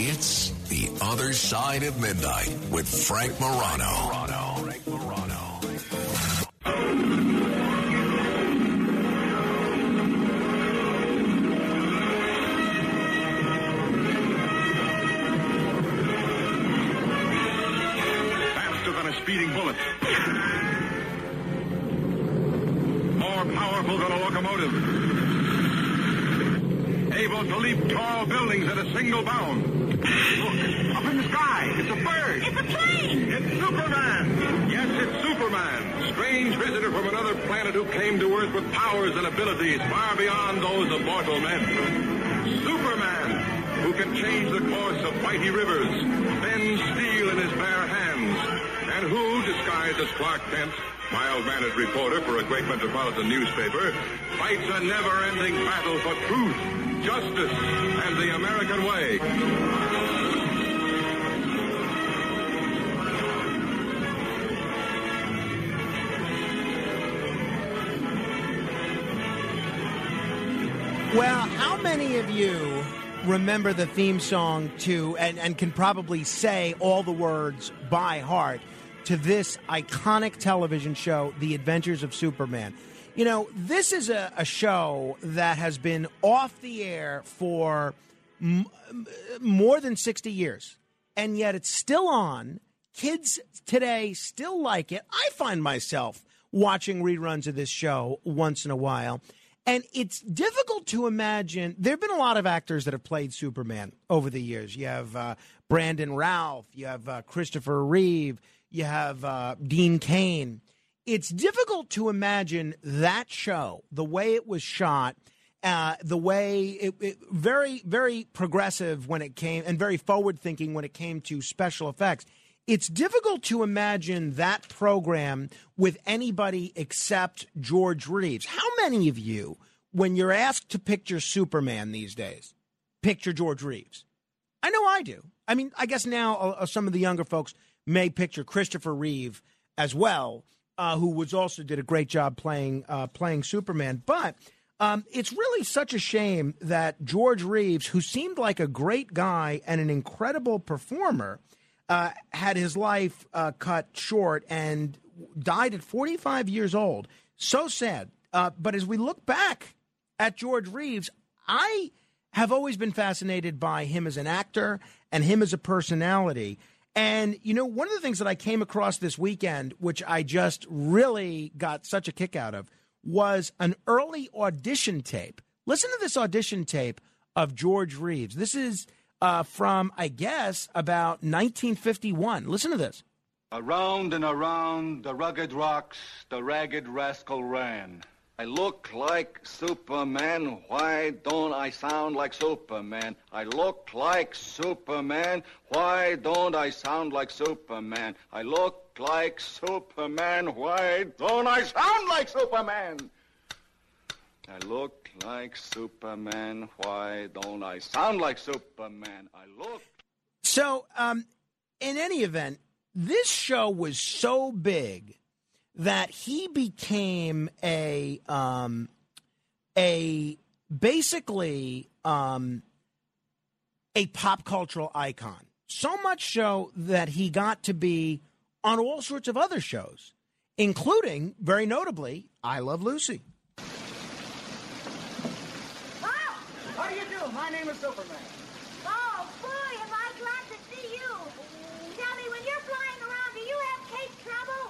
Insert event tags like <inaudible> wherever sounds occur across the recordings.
It's The Other Side of Midnight with Frank Morano. Frank Faster than a speeding bullet. More powerful than a locomotive. Able to leap tall buildings at a single bound. Look, up in the sky. It's a bird. It's a plane! It's Superman! Yes, it's Superman. Strange visitor from another planet who came to Earth with powers and abilities far beyond those of mortal men. Superman, who can change the course of mighty rivers, bend steel in his bare hands, and who, disguised as Clark Kent, mild-mannered reporter for a great metropolitan newspaper, fights a never-ending battle for truth, justice, and the American way. Well, how many of you remember the theme song to and, and can probably say all the words by heart to this iconic television show, The Adventures of Superman? You know, this is a, a show that has been off the air for m- more than 60 years, and yet it's still on. Kids today still like it. I find myself watching reruns of this show once in a while. And it's difficult to imagine. There have been a lot of actors that have played Superman over the years. You have uh, Brandon Routh, you have uh, Christopher Reeve, you have uh, Dean Cain. It's difficult to imagine that show, the way it was shot, uh, the way it, it very, very progressive when it came, and very forward thinking when it came to special effects. It's difficult to imagine that program with anybody except George Reeves. How many of you, when you're asked to picture Superman these days, picture George Reeves? I know I do. I mean, I guess now uh, some of the younger folks may picture Christopher Reeve as well, uh, who was also did a great job playing uh, playing Superman. But um, it's really such a shame that George Reeves, who seemed like a great guy and an incredible performer, uh, had his life uh, cut short and died at 45 years old. So sad. Uh, but as we look back at George Reeves, I have always been fascinated by him as an actor and him as a personality. And, you know, one of the things that I came across this weekend, which I just really got such a kick out of, was an early audition tape. Listen to this audition tape of George Reeves. This is uh, from, I guess, about 1951. Listen to this. Around and around the rugged rocks, the ragged rascal ran. I look like Superman. Why don't I sound like Superman? I look like Superman. Why don't I sound like Superman? I look like Superman. Why don't I sound like Superman? I look like Superman. Why don't I sound like Superman? I look. So, um, in any event, this show was so big that he became a um, a basically um, a pop cultural icon. So much so that he got to be on all sorts of other shows, including, very notably, I Love Lucy. How do you do? My name is Superman. Oh, boy, am I glad to see you. Tell me, when you're flying around, do you have cape trouble?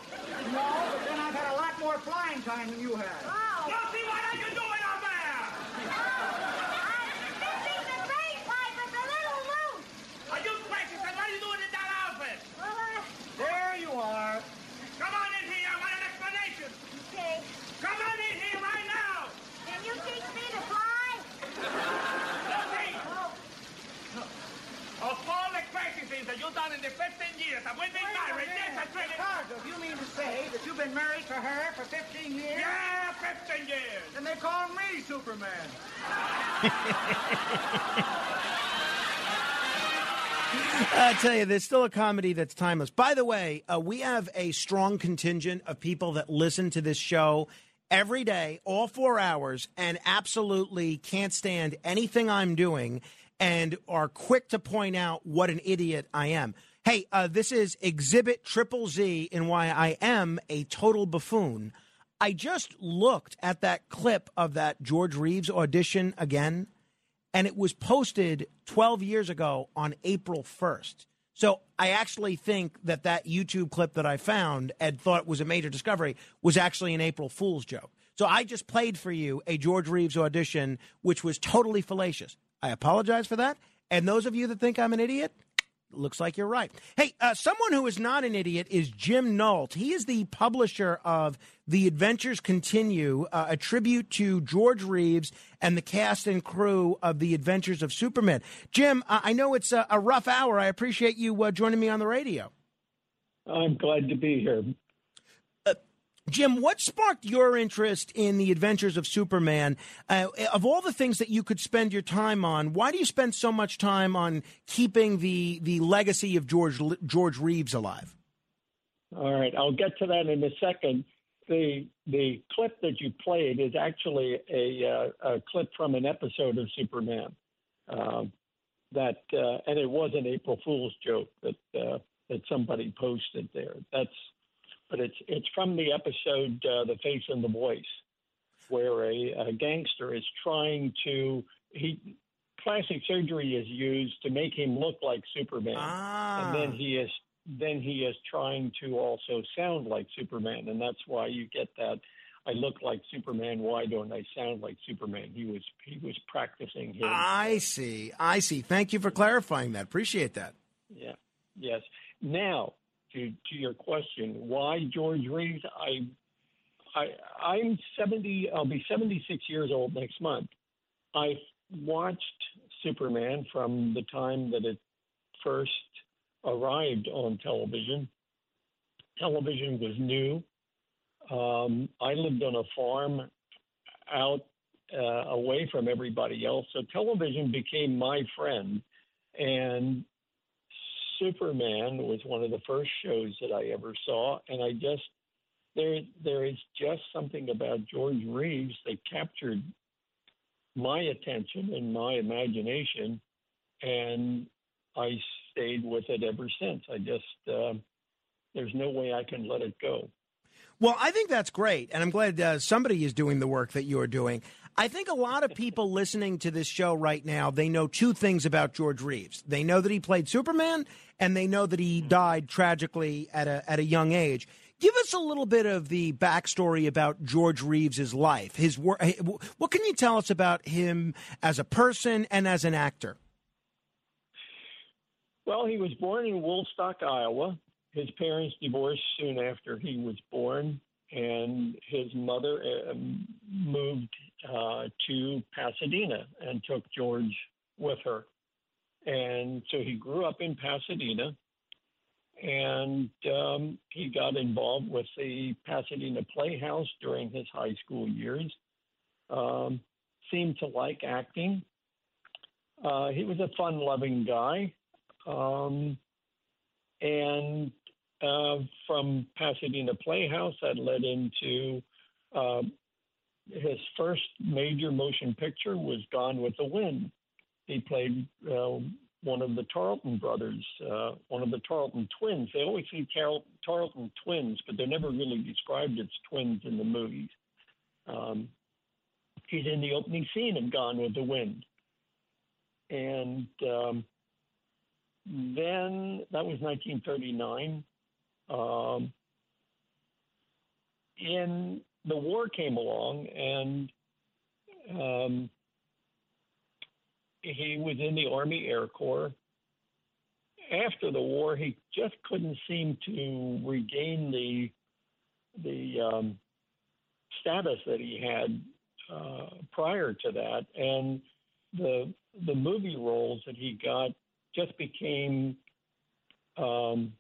No, but then I've had a lot more flying time than you have. Oh. Lucy, what are you doing out there? I'm fixing the drain pipe at the little loose. Are you practicing? What are you doing in that outfit? Well, uh, There you are. Come on in here. I want an explanation. okay. Come on in here right now. Can you teach me to fly? Lucy, Oh, of all the crazy things that you've done in the 15 years that we've been married, this has really... Carter, you mean to say that you've been married to her for 15 years? Yeah, 15 years. And they call me Superman. <laughs> I tell you, there's still a comedy that's timeless. By the way, uh, we have a strong contingent of people that listen to this show every day, all four hours, and absolutely can't stand anything I'm doing. And are quick to point out what an idiot I am. Hey, uh, this is Exhibit Triple Z in why I am a total buffoon. I just looked at that clip of that George Reeves audition again, and it was posted 12 years ago on April 1st. So I actually think that that YouTube clip that I found and thought was a major discovery was actually an April Fool's joke. So I just played for you a George Reeves audition, which was totally fallacious. I apologize for that. And those of you that think I'm an idiot, looks like you're right. Hey, uh, someone who is not an idiot is Jim Nolt. He is the publisher of The Adventures Continue, uh, a tribute to George Reeves and the cast and crew of The Adventures of Superman. Jim, uh, I know it's a, a, rough hour. I appreciate you uh, joining me on the radio. I'm glad to be here. Jim, what sparked your interest in the adventures of Superman? Uh, of all the things that you could spend your time on, why do you spend so much time on keeping the the legacy of George George Reeves alive? All right, I'll get to that in a second. The the clip that you played is actually a, uh, a clip from an episode of Superman. Uh, that uh, and it was an April Fool's joke that uh, that somebody posted there. That's but it's it's from the episode uh, "The Face and the Voice," where a, a gangster is trying to he plastic surgery is used to make him look like Superman, ah. and then he is then he is trying to also sound like Superman, and that's why you get that. I look like Superman. Why don't I sound like Superman? He was he was practicing his. I see. I see. Thank you for clarifying that. Appreciate that. Yeah. Yes. Now, to, to your question, why George Reeves? I, I, I'm 70. I'll be 76 years old next month. I watched Superman from the time that it first arrived on television. Television was new. Um, I lived on a farm out uh, away from everybody else, so television became my friend. And Superman was one of the first shows that I ever saw, and I just there there is just something about George Reeves that captured my attention and my imagination, and I stayed with it ever since. I just uh, there's no way I can let it go. Well, I think that's great, and I'm glad uh, somebody is doing the work that you're doing. I think a lot of people listening to this show right now, they know two things about George Reeves. They know that he played Superman, and they know that he hmm. died tragically at a at a young age. Give us a little bit of the backstory about George Reeves's life. His work. What can you tell us about him as a person and as an actor? Well, he was born in Woolstock, Iowa. His parents divorced soon after he was born and his mother uh, moved uh, to Pasadena and took George with her. And so he grew up in Pasadena and um, he got involved with the Pasadena Playhouse during his high school years. Um, seemed to like acting. Uh, he was a fun loving guy. Um, and uh, from Pasadena Playhouse that led into uh, his first major motion picture was Gone with the Wind. He played uh, one of the Tarleton brothers, uh, one of the Tarleton twins. They always see Tar- Tarleton twins, but they're never really described as twins in the movies. Um, he's in the opening scene of Gone with the Wind. And um, then that was 1939. Um, and the war came along, and um, he was in the Army Air Corps. After the war, he just couldn't seem to regain the the um, status that he had uh, prior to that, and the the movie roles that he got just became um,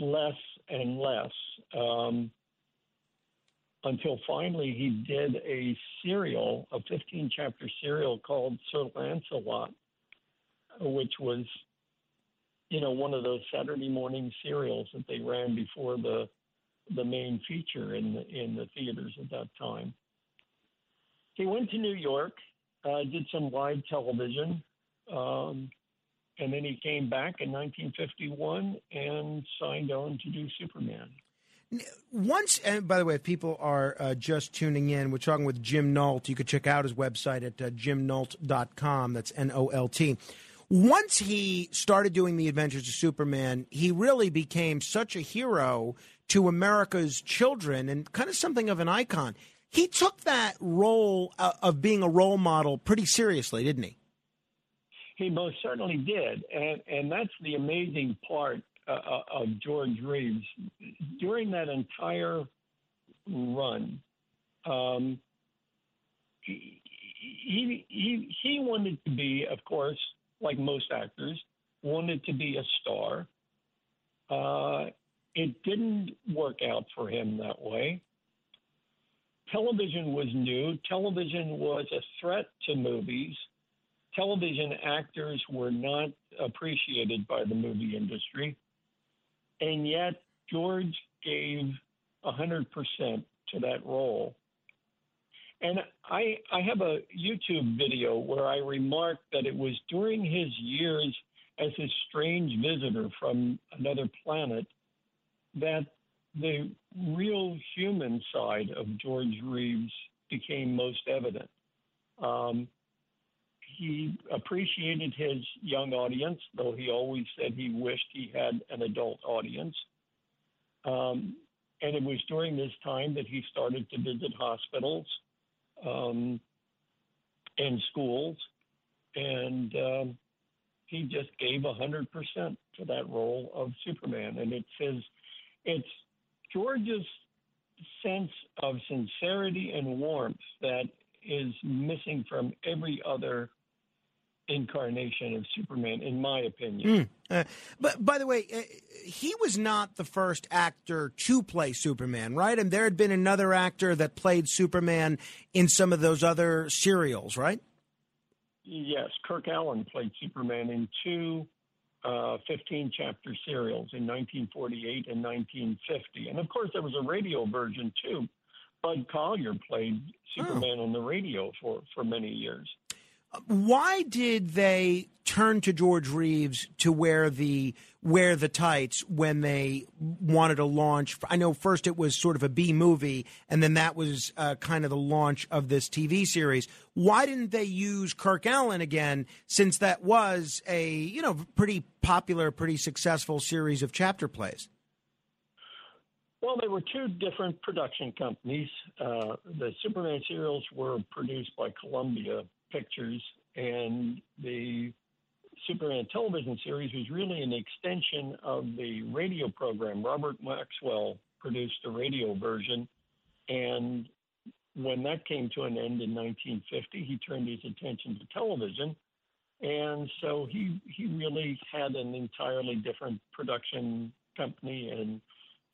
less and less um, until finally he did a serial, a 15 chapter serial called Sir Lancelot, which was, you know, one of those Saturday morning serials that they ran before the the main feature in the in the theaters at that time. He went to New York uh, did some live television, um, and then he came back in 1951 and signed on to do Superman. Once, and by the way, if people are uh, just tuning in, we're talking with Jim Nolt. You could check out his website at uh, jimnolt.com. That's N O L T. Once he started doing the Adventures of Superman, he really became such a hero to America's children and kind of something of an icon. He took that role uh, of being a role model pretty seriously, didn't he? He most certainly did, and and that's the amazing part uh, uh, of George Reeves during that entire run. Um, he, he he he wanted to be, of course, like most actors, wanted to be a star. Uh, it didn't work out for him that way. Television was new. Television was a threat to movies. Television actors were not appreciated by the movie industry. And yet, George gave 100% to that role. And I, I have a YouTube video where I remarked that it was during his years as a strange visitor from another planet that the real human side of George Reeves became most evident. Um, he appreciated his young audience, though he always said he wished he had an adult audience. Um, and it was during this time that he started to visit hospitals um, and schools, and um, he just gave hundred percent to that role of Superman. And it's his, it's George's sense of sincerity and warmth that is missing from every other incarnation of Superman, in my opinion. Mm. Uh, but by the way, uh, he was not the first actor to play Superman, right? And there had been another actor that played Superman in some of those other serials, right? Yes, Kirk Alyn played Superman in two uh, 15 chapter serials in 1948 and 1950. And of course, there was a radio version too. Bud Collyer played Superman oh. on the radio for, for many years. Why did they turn to George Reeves to wear the wear the tights when they wanted to launch? I know first it was sort of a B movie, and then that was uh, kind of the launch of this TV series. Why didn't they use Kirk Alyn again, since that was a you know pretty popular, pretty successful series of chapter plays? Well, they were two different production companies. Uh, the Superman serials were produced by Columbia Pictures, and the Superman television series was really an extension of the radio program. Robert Maxwell produced the radio version, and when that came to an end in 1950, he turned his attention to television, and so he he really had an entirely different production company, and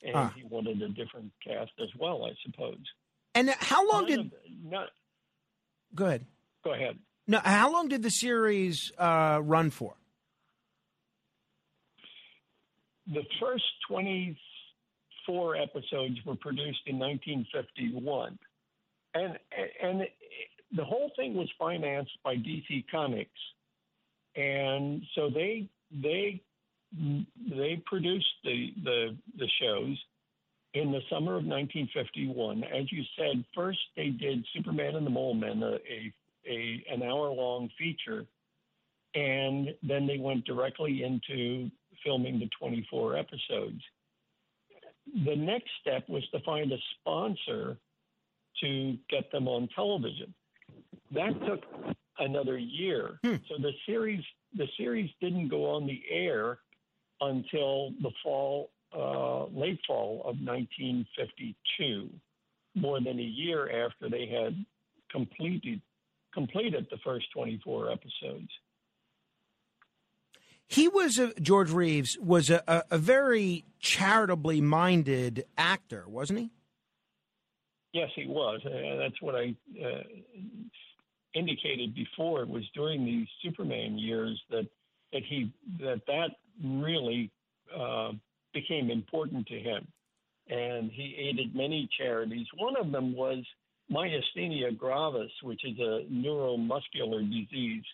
and ah. he wanted a different cast as well, I suppose. And how long did? Of, not, Go ahead. Go ahead. Now, how long did the series uh, run for? The first 24 episodes were produced in 1951. And, and the whole thing was financed by DC Comics. And so they, they, they produced the, the, the shows in the summer of 1951. As you said, first they did Superman and the Mole Men, a, a a an hour long feature, and then they went directly into filming the 24 episodes. The next step was to find a sponsor to get them on television. That took another year. Hmm. So the series the series didn't go on the air until the fall, uh, late fall of 1952, more than a year after they had completed completed the first 24 episodes. He was a, George Reeves was a, a, very charitably minded actor, wasn't he? Yes, he was. Uh, that's what I uh, indicated before. It was during the Superman years that that he that that really uh, became important to him, and he aided many charities. One of them was myasthenia gravis, which is a neuromuscular disease.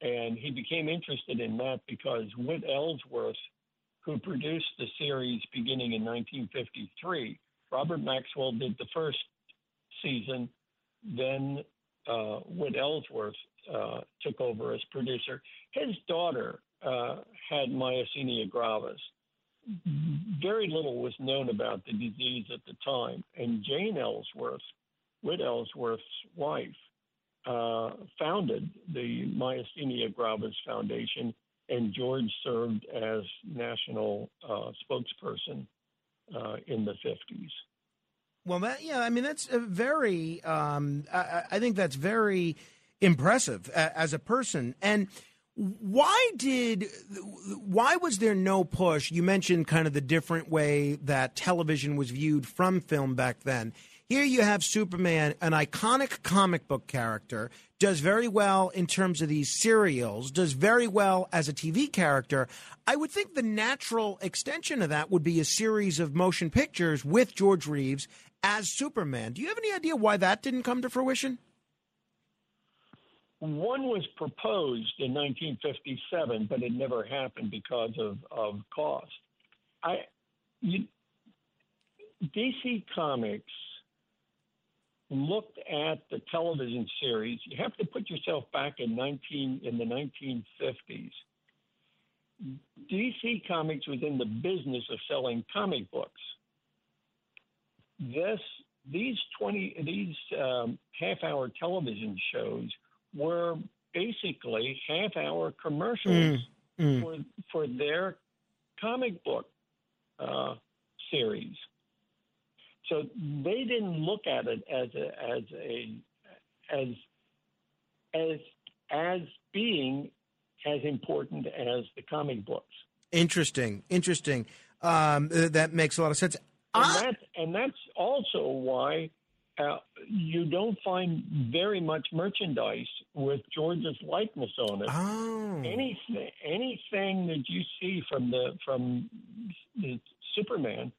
And he became interested in that because Whit Ellsworth, who produced the series beginning in 1953, Robert Maxwell did the first season, then uh, Whit Ellsworth uh, took over as producer. His daughter uh, had myasthenia gravis. Very little was known about the disease at the time, and Jane Ellsworth, Whit Ellsworth's wife, uh, founded the Myasthenia Gravis Foundation, and George served as national uh, spokesperson uh, in the 50s. Well, that yeah, I mean that's very. Um, I, I, think that's very impressive as a person. And why did why was there no push? You mentioned kind of the different way that television was viewed from film back then. Here you have Superman, an iconic comic book character, does very well in terms of these serials, does very well as a TV character. I would think the natural extension of that would be a series of motion pictures with George Reeves as Superman. Do you have any idea why that didn't come to fruition? One was proposed in 1957, but it never happened because of, of cost. I, you, DC Comics looked at the television series, you have to put yourself back in 19 in the 1950s. DC Comics was in the business of selling comic books. This these 20 these um, half-hour television shows were basically half-hour commercials mm, mm. for for their comic book uh, series. So they didn't look at it as a, as a as as as being as important as the comic books. Interesting, interesting. Um, that makes a lot of sense. And, that, and that's also why uh, you don't find very much merchandise with George's likeness on it. Oh. Anything, anything that you see from the from the Superman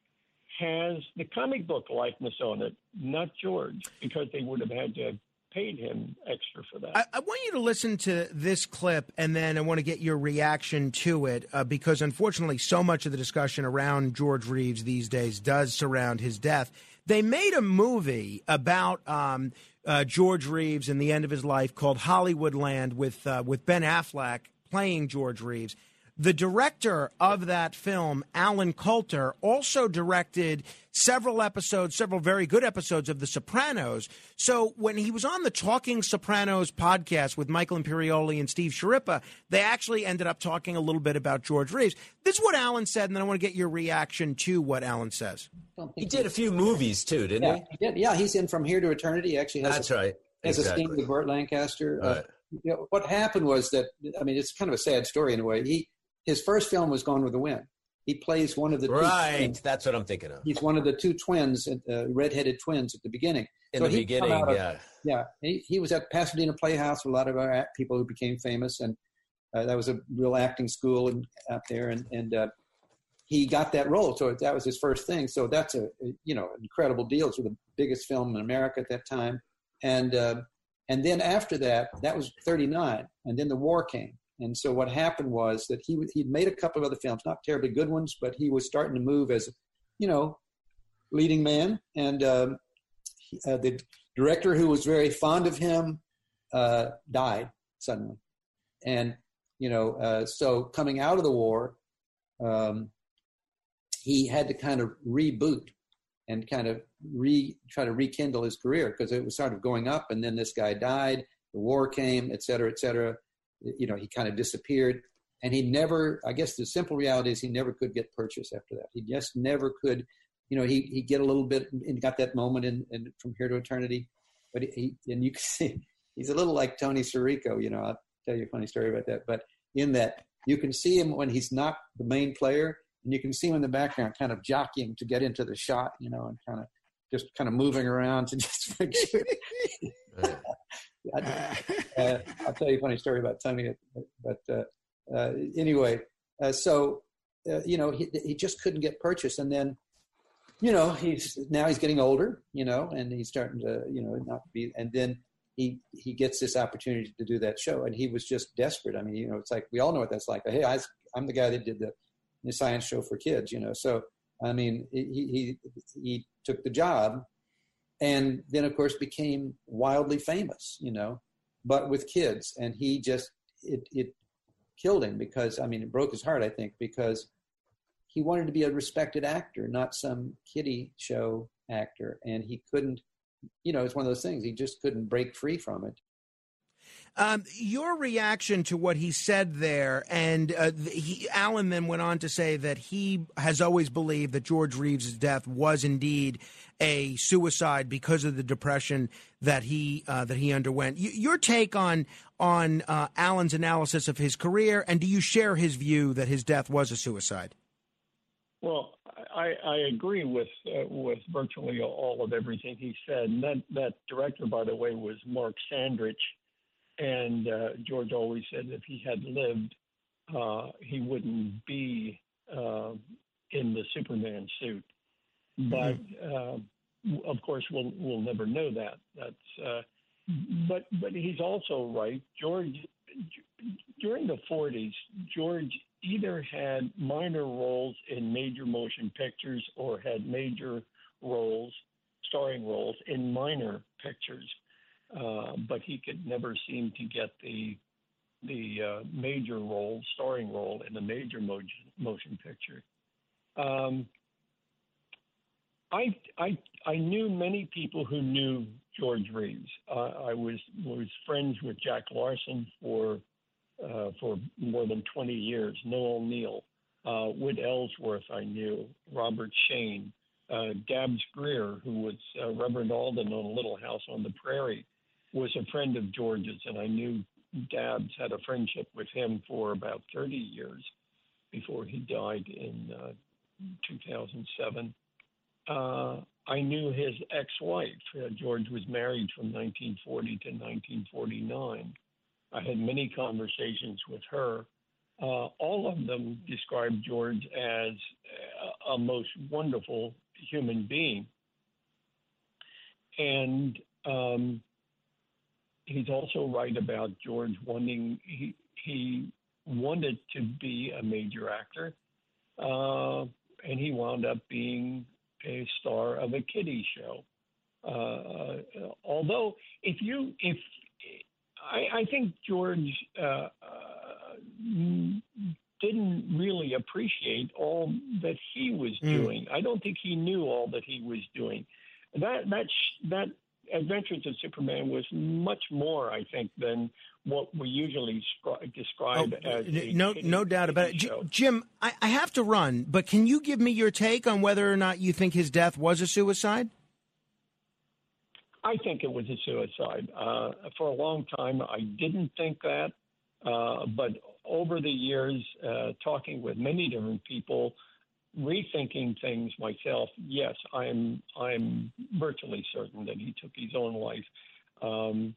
has the comic book likeness on it, not George, because they would have had to have paid him extra for that. I, I, want you to listen to this clip, and then I want to get your reaction to it, uh, because unfortunately, so much of the discussion around George Reeves these days does surround his death. They made a movie about um, uh, George Reeves and the end of his life called Hollywoodland with uh, with Ben Affleck playing George Reeves. The director of that film, Allen Coulter, also directed several episodes, several very good episodes of The Sopranos. So when he was on the Talking Sopranos podcast with Michael Imperioli and Steve Schirripa, they actually ended up talking a little bit about George Reeves. This is what Allen said, and then I want to get your reaction to what Allen says. He did a few movies too, didn't yeah, he? did. Yeah, he's in From Here to Eternity. He actually has That's a, right. Has exactly. a scene with Burt Lancaster. Uh, right. Uh, you know, what happened was that I mean, it's kind of a sad story in a way. He his first film was Gone with the Wind. He plays one of the right. That's what I'm thinking of. He's one of the two twins, uh, redheaded twins at the beginning. In so the beginning, of, yeah, yeah. He, he was at Pasadena Playhouse with a lot of our people who became famous, and uh, that was a real acting school and, out there, and and uh, he got that role. So that was his first thing. So that's a, a you know incredible deal. It was the biggest film in America at that time, and uh, and then after that, that was 39, and then the war came, and so what happened was that he he'd made a couple of other films, not terribly good ones, but he was starting to move as, you know, leading man. And um, he, uh, the director, who was very fond of him, uh, died suddenly. And you know, uh, so coming out of the war, um, he had to kind of reboot and kind of re try to rekindle his career because it was sort of going up, and then this guy died, the war came, et cetera, et cetera you know, he kind of disappeared. And he never, I guess the simple reality is he never could get purchase after that. He just never could, you know, he, he get a little bit and got that moment in, in from here to eternity. But he, and you can see, <laughs> he's a little like Tony Sirico, you know, I'll tell you a funny story about that. But in that, you can see him when he's not the main player, and you can see him in the background kind of jockeying to get into the shot, you know, and kind of just kind of moving around to just make sure. <laughs> I, <laughs> uh, I'll tell you a funny story about Tony, but uh, uh, anyway, uh, so uh, you know he, he just couldn't get purchased, and then you know, he's now he's getting older, you know, and he's starting to, you know, not be. And then he he gets this opportunity to do that show, and he was just desperate. I mean, you know, it's like we all know what that's like. Hey, I, I'm the guy that did the, the science show for kids, you know. So I mean, he he he took the job, and then of course became wildly famous, you know, but with kids, and he just it it killed him because I mean, it broke his heart. I think because he wanted to be a respected actor, not some kiddie show actor, and he couldn't. You know, it's one of those things. He just couldn't break free from it. Um, your reaction to what he said there, and uh, he, Allen then went on to say that he has always believed that George Reeves' death was indeed a suicide because of the depression that he uh, that he underwent. Y- your take on on uh, Allen's analysis of his career, and do you share his view that his death was a suicide? Well, I, I agree with uh, with virtually all of everything he said. And that that director, by the way, was Mark Sandrich, and uh, George always said if he had lived, uh, he wouldn't be uh, in the Superman suit. But mm-hmm. of course, we'll we'll never know that. That's uh, but but he's also right. George during the 40s, George either had minor roles in major motion pictures or had major roles, starring roles in minor pictures, uh, but he could never seem to get the the uh, major role, starring role in a major motion, motion picture. Um, I, I I knew many people who knew George Reeves. Uh, I was was friends with Jack Larson for uh, for more than 20 years. Noel Neill, uh, Wood Ellsworth, I knew, Robert Shayne, uh, Dabbs Greer, who was uh, Reverend Alden on Little House on the Prairie, was a friend of George's, and I knew Dabbs had a friendship with him for about 30 years before he died in uh, 2007. Uh, I knew his ex-wife. Uh, George was married from 1940 to 1949. I had many conversations with her. Uh, all of them described George as a, a, most wonderful human being. And um, he's also right about George wanting, he, he wanted to be a major actor, uh, and he wound up being a star of a kiddie show. Uh, although, if you if I, I think George uh, uh, didn't really appreciate all that he was mm. doing. I don't think he knew all that he was doing. That that that Adventures of Superman was much more, I think, than what we usually describe oh, as no no doubt about it. Show. Jim, I, I have to run, but can you give me your take on whether or not you think his death was a suicide? I think it was a suicide. Uh, for a long time, I didn't think that. Uh, but over the years, uh, talking with many different people, rethinking things myself, yes, I'm I'm virtually certain that he took his own life. Um,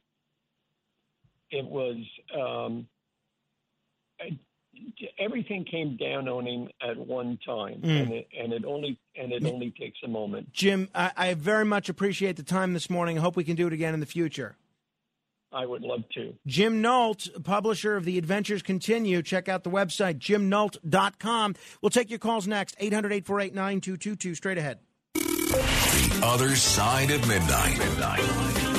it was um, everything came down on him at one time, mm. and, it, and it only and it only takes a moment. Jim, I, I very much appreciate the time this morning. I hope we can do it again in the future. I would love to. Jim Nolt, publisher of The Adventures Continue. Check out the website, jimnolt.com. We'll take your calls next, 800 848 9222. Straight ahead. The Other Side of Midnight. midnight.